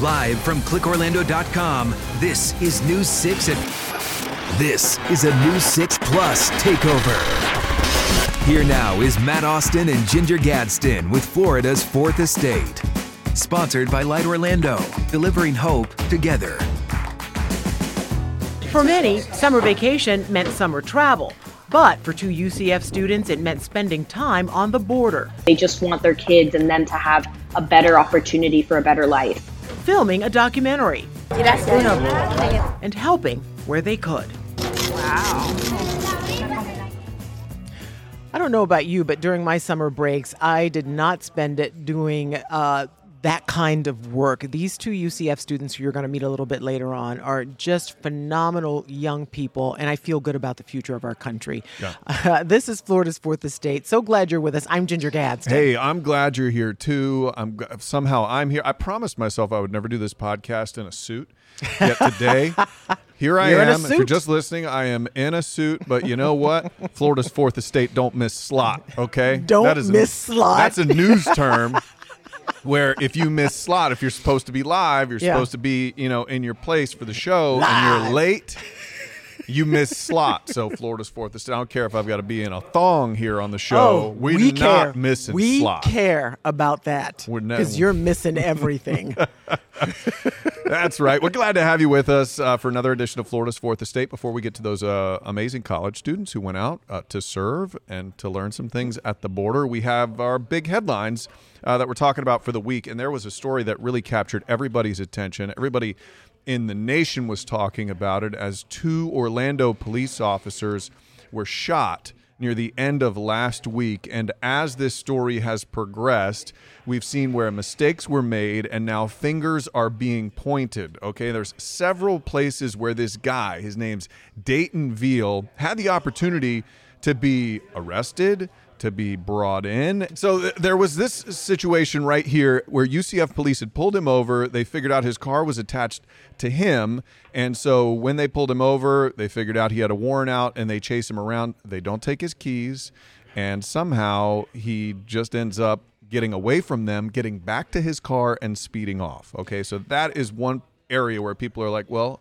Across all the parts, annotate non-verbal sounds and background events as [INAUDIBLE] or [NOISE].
Live from clickorlando.com, this is News 6 at This is a News 6 Plus takeover. Here now is Matt Austin and Ginger Gadsden with Florida's Fourth Estate. Sponsored by Light Orlando, delivering hope together. For many, summer vacation meant summer travel. But for two UCF students, it meant spending time on the border. They just want their kids and them to have a better opportunity for a better life. Filming a documentary. And helping where they could. Wow. I don't know about you, but during my summer breaks, I did not spend it doing uh, that kind of work. These two UCF students who you're going to meet a little bit later on are just phenomenal young people, and I feel good about the future of our country. Yeah. Uh, [LAUGHS] this is Florida's Fourth Estate. So glad you're with us. I'm Ginger Gadsden. Hey, I'm glad you're here too. I'm somehow I'm here. I promised myself I would never do this podcast in a suit. Yet today, [LAUGHS] here I You're am. If you're just listening, I am in a suit. But you know what? Florida's Fourth Estate don't miss slot. Okay, Don't That is a- miss slot. That's a news term. [LAUGHS] Where if you miss slot, if you're supposed to be live, you're Yeah. supposed to be, you know, in your place for the show, and you're late, you miss slot. So Florida's fourth estate. I don't care if I've got to be in a thong here on the show. Oh, we, we do care. not missing we slot. care about that because you're missing everything. [LAUGHS] That's right. We're glad to have you with us uh, for another edition of Florida's Fourth Estate. Before we get to those uh, amazing college students who went out uh, to serve and to learn some things at the border, we have our big headlines uh, that we're talking about for the week. And there was a story that really captured everybody's attention. Everybody in the nation was talking about it as two Orlando police officers were shot near the end of last week. And as this story has progressed, we've seen where mistakes were made and now fingers are being pointed. Okay, there's several places where this guy, his name's Dayton Veal, had the opportunity to be arrested. To be brought in. So th- there was this situation right here where UCF police had pulled him over. They figured out his car was attached to him. And so when they pulled him over, they figured out he had a warrant out and they chase him around. They don't take his keys. And somehow he just ends up getting away from them, getting back to his car and speeding off. Okay. So that is one area where people are like, well,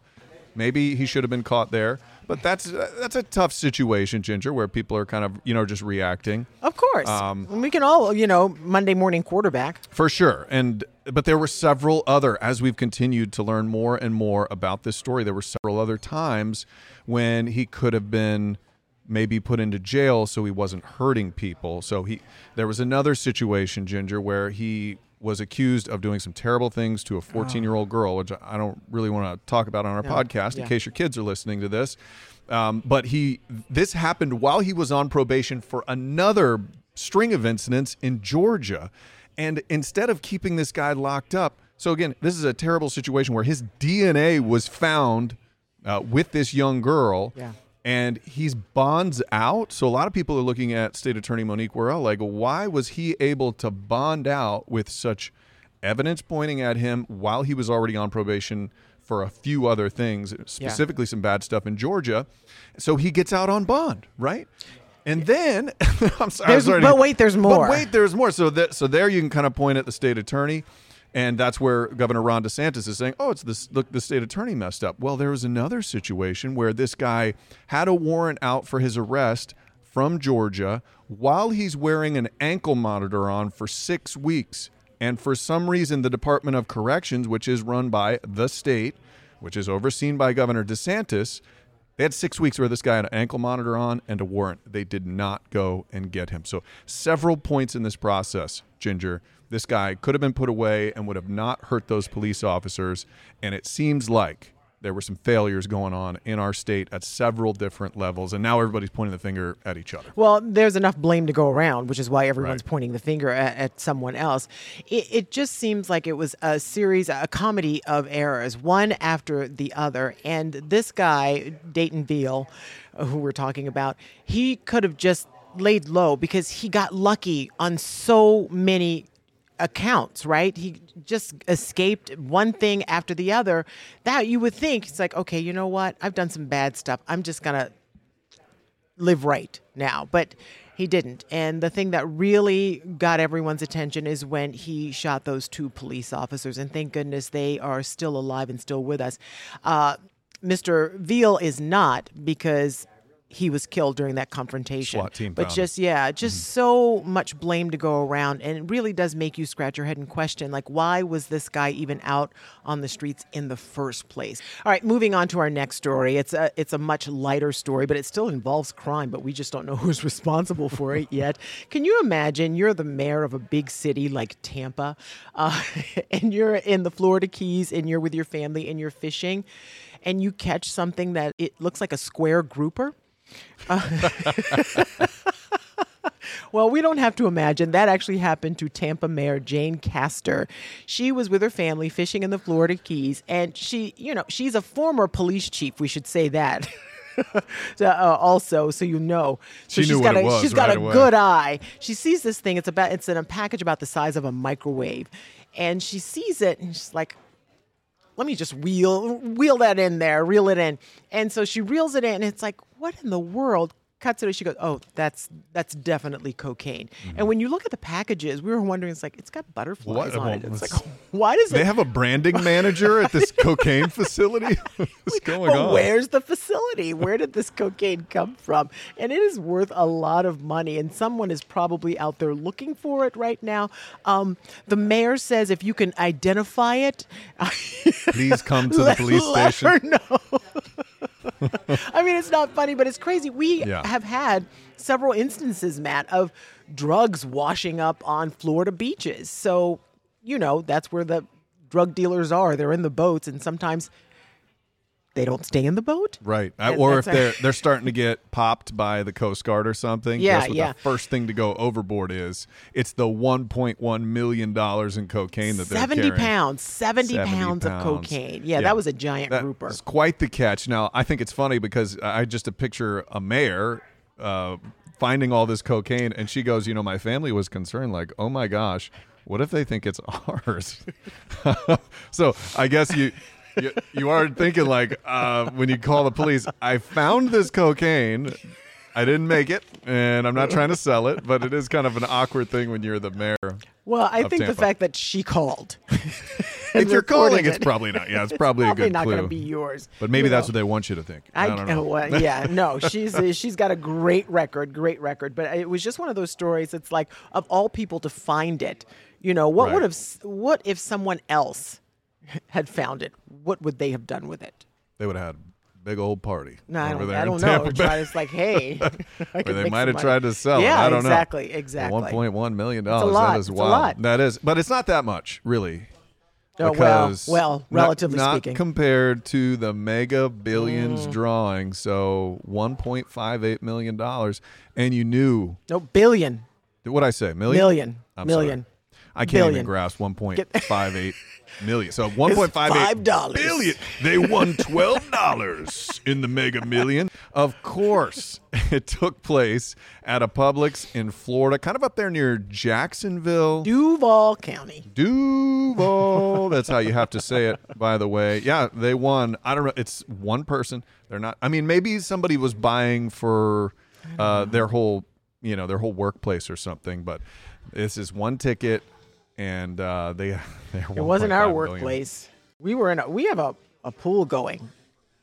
maybe he should have been caught there. But that's that's a tough situation, Ginger, where people are kind of you know just reacting. of course. Um, we can all, you know, Monday morning quarterback. For sure. And but there were several other as we've continued to learn more and more about this story, there were several other times when he could have been maybe put into jail so he wasn't hurting people. So he there was another situation, Ginger, where he was accused of doing some terrible things to a 14-year-old girl, which I don't really want to talk about on our No. podcast in case your kids are listening to this. Um, but he this happened while he was on probation for another string of incidents in Georgia. And instead of keeping this guy locked up, so again, this is a terrible situation where his DNA was found uh, with this young girl. Yeah. And he's bonds out. So a lot of people are looking at State Attorney Monique Worrell like, why was he able to bond out with such evidence pointing at him while he was already on probation for a few other things, specifically some bad stuff in Georgia? So he gets out on bond, right? And then [LAUGHS] I'm sorry, sorry but wait, there's more. But wait, there's more. So that so there you can kind of point at the state attorney, and that's where Governor Ron DeSantis is saying, "Oh, it's this look, the state attorney messed up." Well, there was another situation where this guy had a warrant out for his arrest from Georgia while he's wearing an ankle monitor on for six weeks, and for some reason, the Department of Corrections, which is run by the state, which is overseen by Governor DeSantis. They had six weeks where this guy had an ankle monitor on and a warrant. They did not go and get him. So, several points in this process, Ginger, this guy could have been put away and would have not hurt those police officers. And it seems like there were some failures going on in our state at several different levels. And now everybody's pointing the finger at each other. Well, there's enough blame to go around, which is why everyone's Right. pointing the finger at, at someone else. It, it just seems like it was a series, a comedy of errors, one after the other. And this guy, Dayton Veal, who we're talking about, he could have just laid low because he got lucky on so many accounts, right? He just escaped one thing after the other. That you would think it's like, okay, you know what? I've done some bad stuff. I'm just gonna live right now. But He didn't. And the thing that really got everyone's attention is when he shot those two police officers. And thank goodness they are still alive and still with us. Uh, Mr. Veal is not because he was killed during that confrontation. SWAT team but just yeah, just Mm-hmm. so much blame to go around, and it really does make you scratch your head and question, like, why was this guy even out on the streets in the first place? All right, moving on to our next story. It's a it's a much lighter story, but it still involves crime, but we just don't know [LAUGHS] who's responsible for it yet. Can you imagine? You're the mayor of a big city like Tampa, uh, [LAUGHS] and you're in the Florida Keys, and you're with your family, and you're fishing, and you catch something that it looks like a square grouper. [LAUGHS] Well, we don't have to imagine. That actually happened to Tampa Mayor Jane Castor. She was with her family fishing in the Florida Keys, and she, you know, she's a former police chief. We should say that. [LAUGHS] So, uh, also, so you know, so She she's knew got a was she's got a away. good eye. She sees this thing. It's about it's in a package about the size of a microwave, and she sees it, and she's like, let me just wheel wheel that in there, reel it in. And so she reels it in, and it's like, what in the world? Cuts it. She goes, oh, that's that's definitely cocaine. Mm-hmm. And when you look at the packages, we were wondering, it's like it's got butterflies What? on it. Well, It's like, [LAUGHS] why does They it? have a branding [LAUGHS] manager at this cocaine facility. [LAUGHS] What's going but on? where's the facility? Where did this cocaine come from? And it is worth a lot of money, and someone is probably out there looking for it right now. Um, the mayor says if you can identify it, Please come to the police let station. her know. [LAUGHS] I mean, it's not funny, but it's crazy. We Yeah. have had several instances, Matt, of drugs washing up on Florida beaches. So, you know, that's where the drug dealers are. They're in the boats, and sometimes they don't stay in the boat. Right. I- or if they're they're starting to get popped by the Coast Guard or something. Yeah, yeah. The first thing to go overboard is it's the 1.1 million dollars in cocaine that they're 70 carrying. pounds, 70, 70 pounds, of pounds. cocaine. Yeah, that was a giant grouper. That's quite the catch. Now, I think it's funny because I just to picture a mayor uh, finding all this cocaine, and she goes, "You know, my family was concerned, like, oh my gosh, what if they think it's [LAUGHS] ours?" [LAUGHS] so I guess you. You, you are thinking like uh, when you call the police. I found this cocaine. I didn't make it, and I'm not trying to sell it, but it is kind of an awkward thing when you're the mayor. well, I think the fact that she called. [LAUGHS] If you're calling, reported it's probably not. Yeah, it's probably, probably a good not going to be yours. But maybe you that's know. what they want you to think. I, don't know. well, yeah, no, she's uh, she's got a great record, great record. But it was just one of those stories. It's like of all people to find it, you know, what Right. would have what if someone else had found it? What would they have done with it? They would have had a big old party No, I don't, I don't know. Try it's like, hey, [LAUGHS] [LAUGHS] Or they might have money. tried to sell yeah, it. I don't exactly, know. exactly. One point one million dollars. That is It's wild. That is, but it's not that much, really. Oh, well, because well, not- relatively not, speaking. compared to the mega billions Mm. drawing. So one point five eight million dollars, and you knew no billion, what I say million million, I'm million. sorry. I can't even grasp one point five eight [LAUGHS] million. So one point five eight $5. billion. They won twelve dollars in the Mega Million. Of course, [LAUGHS] it took place at a Publix in Florida, kind of up there near Jacksonville. Duval County. Duval. [LAUGHS] That's how you have to say it, by the way. Yeah, they won. I don't know. It's one person. They're not. I mean, maybe somebody was buying for uh, their whole, you know, their whole workplace or something. But this is one ticket, and uh, they. [LAUGHS] It wasn't our workplace. We were in. A, we have a, a pool going.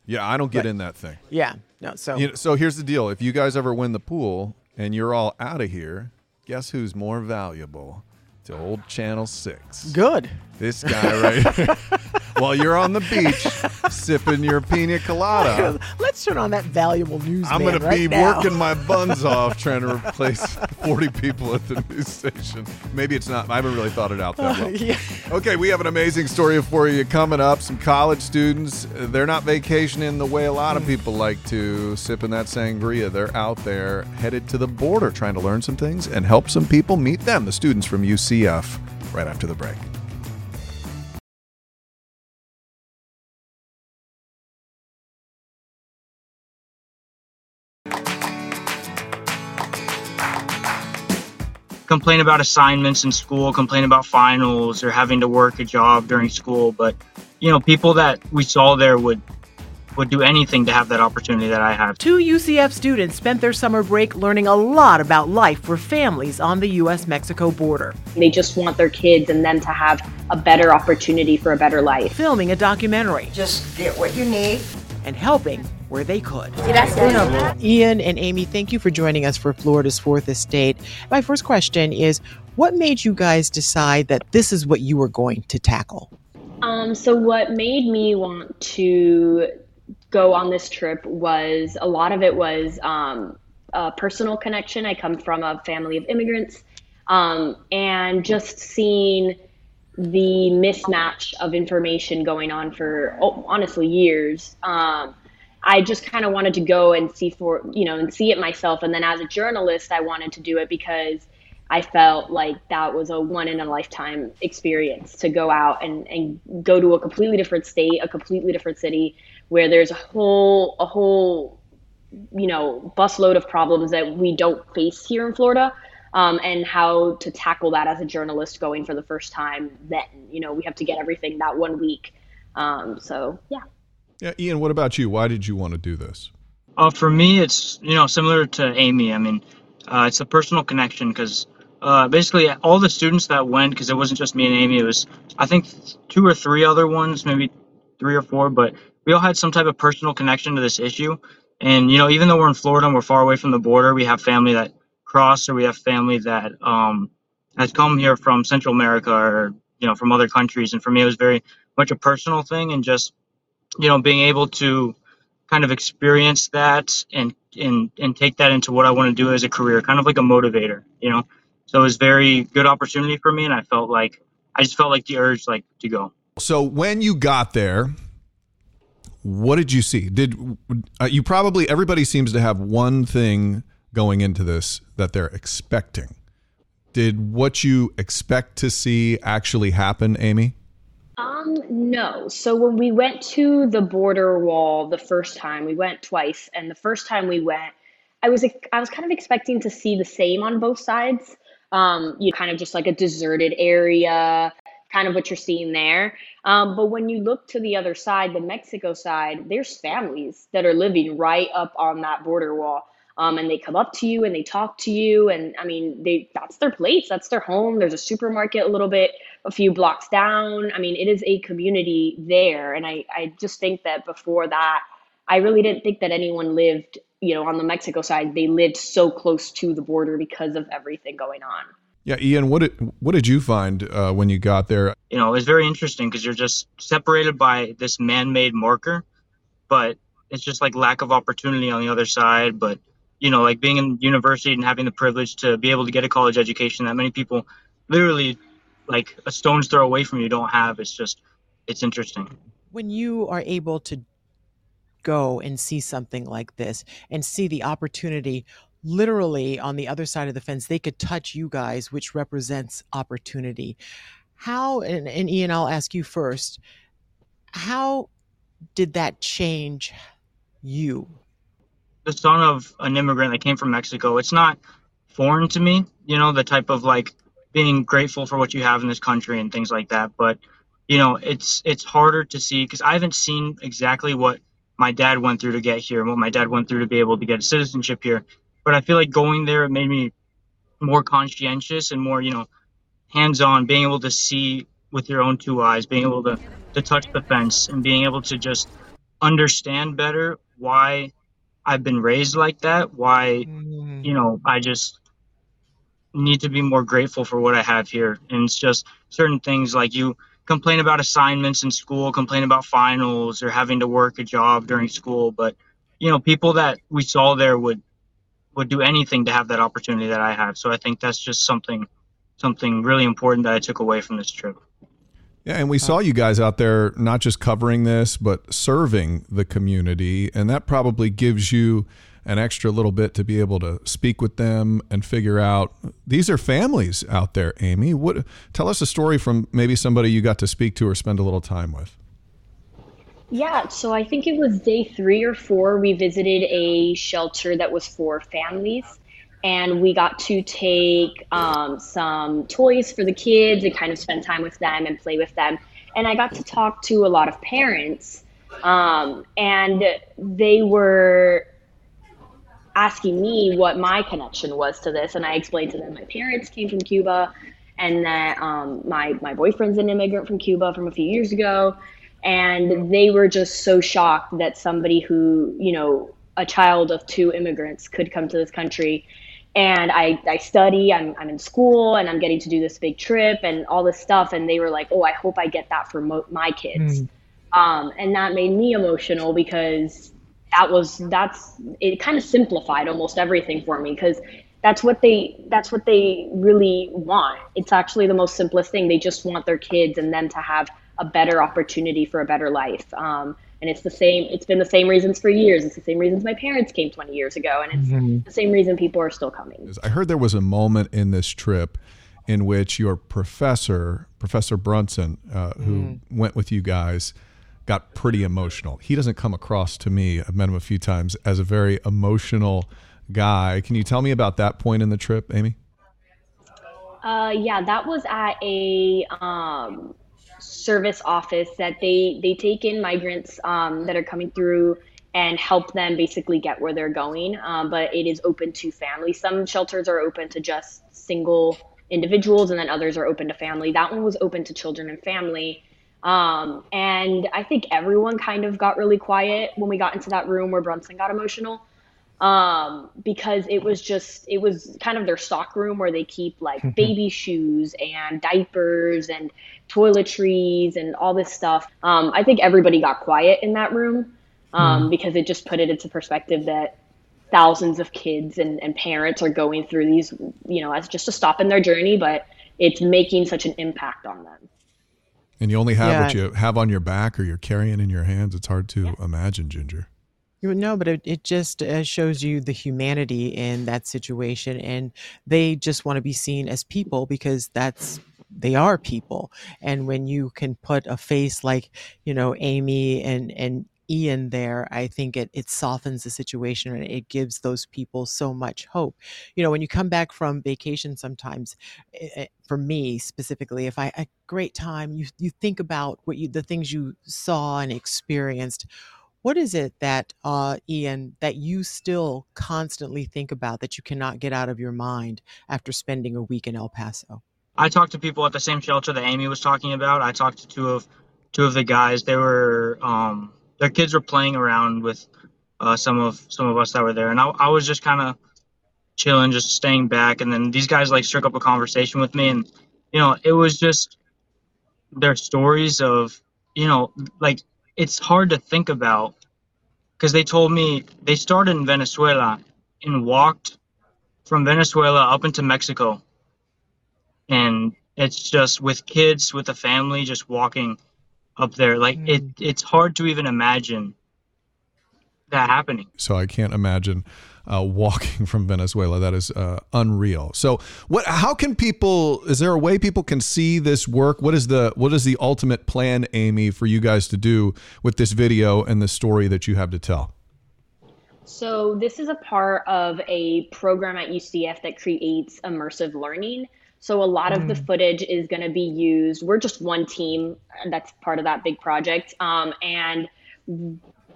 Yeah, I don't get But- in that thing. Yeah. No. So You know, so here's the deal: if you guys ever win the pool and you're all out of here, guess who's more valuable to old Channel Six? good. This guy right here. [LAUGHS] [LAUGHS] While you're on the beach sipping your pina colada, [LAUGHS] Let's turn on that valuable news. I'm going to be now. working my buns [LAUGHS] off trying to replace 40 people at the news station. Maybe it's not. I haven't really thought it out that well. [LAUGHS] yeah. Okay, we have an amazing story for you coming up. Some college students, uh, they're not vacationing the way a lot of people like to, sipping that sangria. They're out there headed to the border trying to learn some things and help some people meet them, the students from UCF, right after the break. Complain about assignments in school, complain about finals or having to work a job during school. But, you know, people that we saw there would would do anything to have that opportunity that I have. Two UCF students spent their summer break learning a lot about life for families on the U.S. Mexico border. They just want their kids and them to have a better opportunity for a better life. Filming a documentary. Just get what you need. And helping where they could. Gracias. Ian and Amy, thank you for joining us for Florida's Fourth Estate. My first question is what made you guys decide that this is what you were going to tackle? Um, so, what made me want to go on this trip was a lot of it was um, a personal connection. I come from a family of immigrants, um, and just seeing the mismatch of information going on for oh, honestly years. Um, I just kind of wanted to go and see for you know and see it myself. And then as a journalist, I wanted to do it because I felt like that was a one in a lifetime experience to go out and, and go to a completely different state, a completely different city where there's a whole a whole you know busload of problems that we don't face here in Florida. Um, and how to tackle that as a journalist going for the first time. Then you know we have to get everything that one week. Um, so yeah. Yeah, Ian. What about you? Why did you want to do this? Uh, for me, it's you know similar to Amy. I mean, uh, it's a personal connection because uh, basically all the students that went, because it wasn't just me and Amy, it was I think two or three other ones, maybe three or four, but we all had some type of personal connection to this issue. And you know, even though we're in Florida and we're far away from the border, we have family that cross or we have family that um, has come here from Central America or you know from other countries. And for me, it was very much a personal thing, and just you know being able to kind of experience that and and and take that into what I want to do as a career, kind of like a motivator, you know. So it was very good opportunity for me, and I felt like I just felt like the urge like to go. So when you got there, what did you see? Did uh, you probably everybody seems to have one thing going into this that they're expecting. Did what you expect to see actually happen, Amy? Um, no. So when we went to the border wall the first time, we went twice, and the first time we went, I was I was kind of expecting to see the same on both sides. Um, you kind of just like a deserted area, kind of what you're seeing there. Um, but when you look to the other side, the Mexico side, there's families that are living right up on that border wall. Um, and they come up to you and they talk to you. And i mean they that's their place. That's their home. There's a supermarket a little bit a few blocks down. I mean it is a community there. And i i just think that before that i really didn't think that anyone lived you know on the mexico side. They lived so close to the border because of everything going on. Yeah ian what did what did you find uh, when you got there? You know it's very interesting because you're just separated by this man-made marker but it's just like lack of opportunity on the other side but you know, like being in university and having the privilege to be able to get a college education that many people literally like a stone's throw away from you don't have. It's just, it's interesting. When you are able to go and see something like this and see the opportunity literally on the other side of the fence, they could touch you guys, which represents opportunity. How, and, and Ian, I'll ask you first, how did that change you the son of an immigrant that came from Mexico, it's not foreign to me, you know, the type of like being grateful for what you have in this country and things like that. But, you know, it's it's harder to see because I haven't seen exactly what my dad went through to get here and what my dad went through to be able to get citizenship here. But I feel like going there it made me more conscientious and more, you know, hands on, being able to see with your own two eyes, being able to, to touch the fence and being able to just understand better why I've been raised like that, why, mm. you know, I just need to be more grateful for what I have here. And it's just certain things like you complain about assignments in school, complain about finals or having to work a job during school. But, you know, people that we saw there would would do anything to have that opportunity that I have. So I think that's just something something really important that I took away from this trip. Yeah, and we saw you guys out there not just covering this, but serving the community. And that probably gives you an extra little bit to be able to speak with them and figure out these are families out there, Amy. What tell us a story from maybe somebody you got to speak to or spend a little time with. Yeah, so I think it was day three or four. We visited a shelter that was for families and we got to take um, some toys for the kids and kind of spend time with them and play with them. And I got to talk to a lot of parents Um, and they were asking me what my connection was to this. And I explained to them my parents came from Cuba and that um, my, my boyfriend's an immigrant from Cuba from a few years ago. And they were just so shocked that somebody who, you know, a child of two immigrants could come to this country and I, I study I'm, I'm in school and i'm getting to do this big trip and all this stuff. And they were like oh i hope i get that for mo- my kids. Mm. um, and that made me emotional because that was that's it kind of simplified almost everything for me because that's what they that's what they really want. It's actually the most simplest thing. They just want their kids and them to have a better opportunity for a better life. Um, and it's the same it's been the same reasons for years. It's the same reasons my parents came 20 years ago and it's mm-hmm. the same reason people are still coming. I heard there was a moment in this trip in which your professor professor brunson uh, who mm. went with you guys got pretty emotional. He doesn't come across to me. I've met him a few times as a very emotional guy. Can you tell me about that point in the trip amy? Uh, yeah that was at a um, service office that they they take in migrants um, that are coming through and help them basically get where they're going. Um, but it is open to family. Some shelters are open to just single individuals, and then others are open to family. That one was open to children and family. Um, and I think everyone kind of got really quiet when we got into that room where Brunson got emotional um, because it was just it was kind of their stock room where they keep like [LAUGHS] baby shoes and diapers and toiletries and all this stuff. Um, I think everybody got quiet in that room um, mm. because it just put it into perspective that thousands of kids and, and parents are going through these, you know, as just a stop in their journey, but it's making such an impact on them. And you only have yeah. what you have on your back or you're carrying in your hands. It's hard to yeah. imagine, Ginger. No, but it, it just uh, shows you the humanity in that situation. And they just want to be seen as people because that's they are people. And when you can put a face like, you know, Amy and, and Ian there, I think it, it softens the situation and it gives those people so much hope. You know, when you come back from vacation, sometimes it, eh, eh, for me specifically, if I a great time, you you think about what you the things you saw and experienced what is it that, uh, Ian, that you still constantly think about that you cannot get out of your mind after spending a week in El Paso? I talked to people at the same shelter that Amy was talking about. I talked to two of two of the guys. They were um, their kids were playing around with uh, some of some of us that were there, and I, I was just kind of chilling, just staying back. And then these guys like struck up a conversation with me, and you know, it was just their stories of you know, like it's hard to think about because they told me they started in Venezuela and walked from Venezuela up into Mexico. And it's just with kids, with a family, just walking up there. Like mm. it, it's hard to even imagine that happening. So I can't imagine uh, walking from Venezuela. That is uh, unreal. So, what? How can people? Is there a way people can see this work? What is the What is the ultimate plan, Amy, for you guys to do with this video and the story that you have to tell? So this is a part of a program at UCF that creates immersive learning. So a lot mm. of the mm. footage is going to be used. We're just one team that's part of that big project, um, and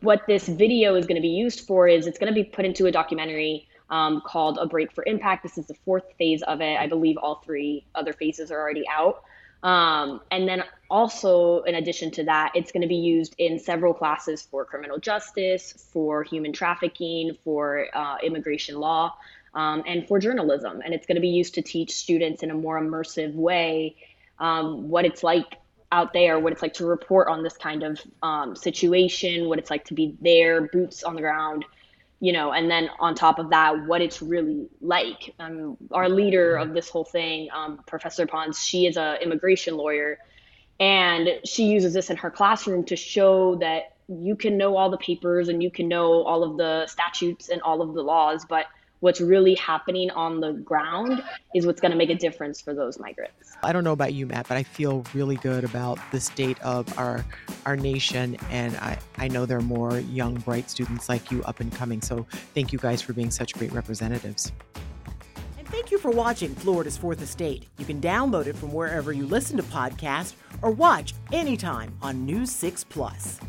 what this video is going to be used for is it's going to be put into a documentary um, called A Break for Impact. This is the fourth phase of it. I believe all three other phases are already out. Um, and then also, in addition to that, it's going to be used in several classes for criminal justice, for human trafficking, for uh, immigration law, um, and for journalism. And it's going to be used to teach students in a more immersive way um, what it's like out there, what it's like to report on this kind of um, situation, what it's like to be there, boots on the ground, you know, and then on top of that, what it's really like. Um, our leader of this whole thing, um, Professor Pons, she is an immigration lawyer, and she uses this in her classroom to show that you can know all the papers and you can know all of the statutes and all of the laws, but what's really happening on the ground is what's going to make a difference for those migrants. I don't know about you, Matt, but I feel really good about the state of our our nation, and I, I know there are more young, bright students like you up and coming. So thank you guys for being such great representatives. And thank you for watching Florida's Fourth Estate. You can download it from wherever you listen to podcasts or watch anytime on News 6 Plus.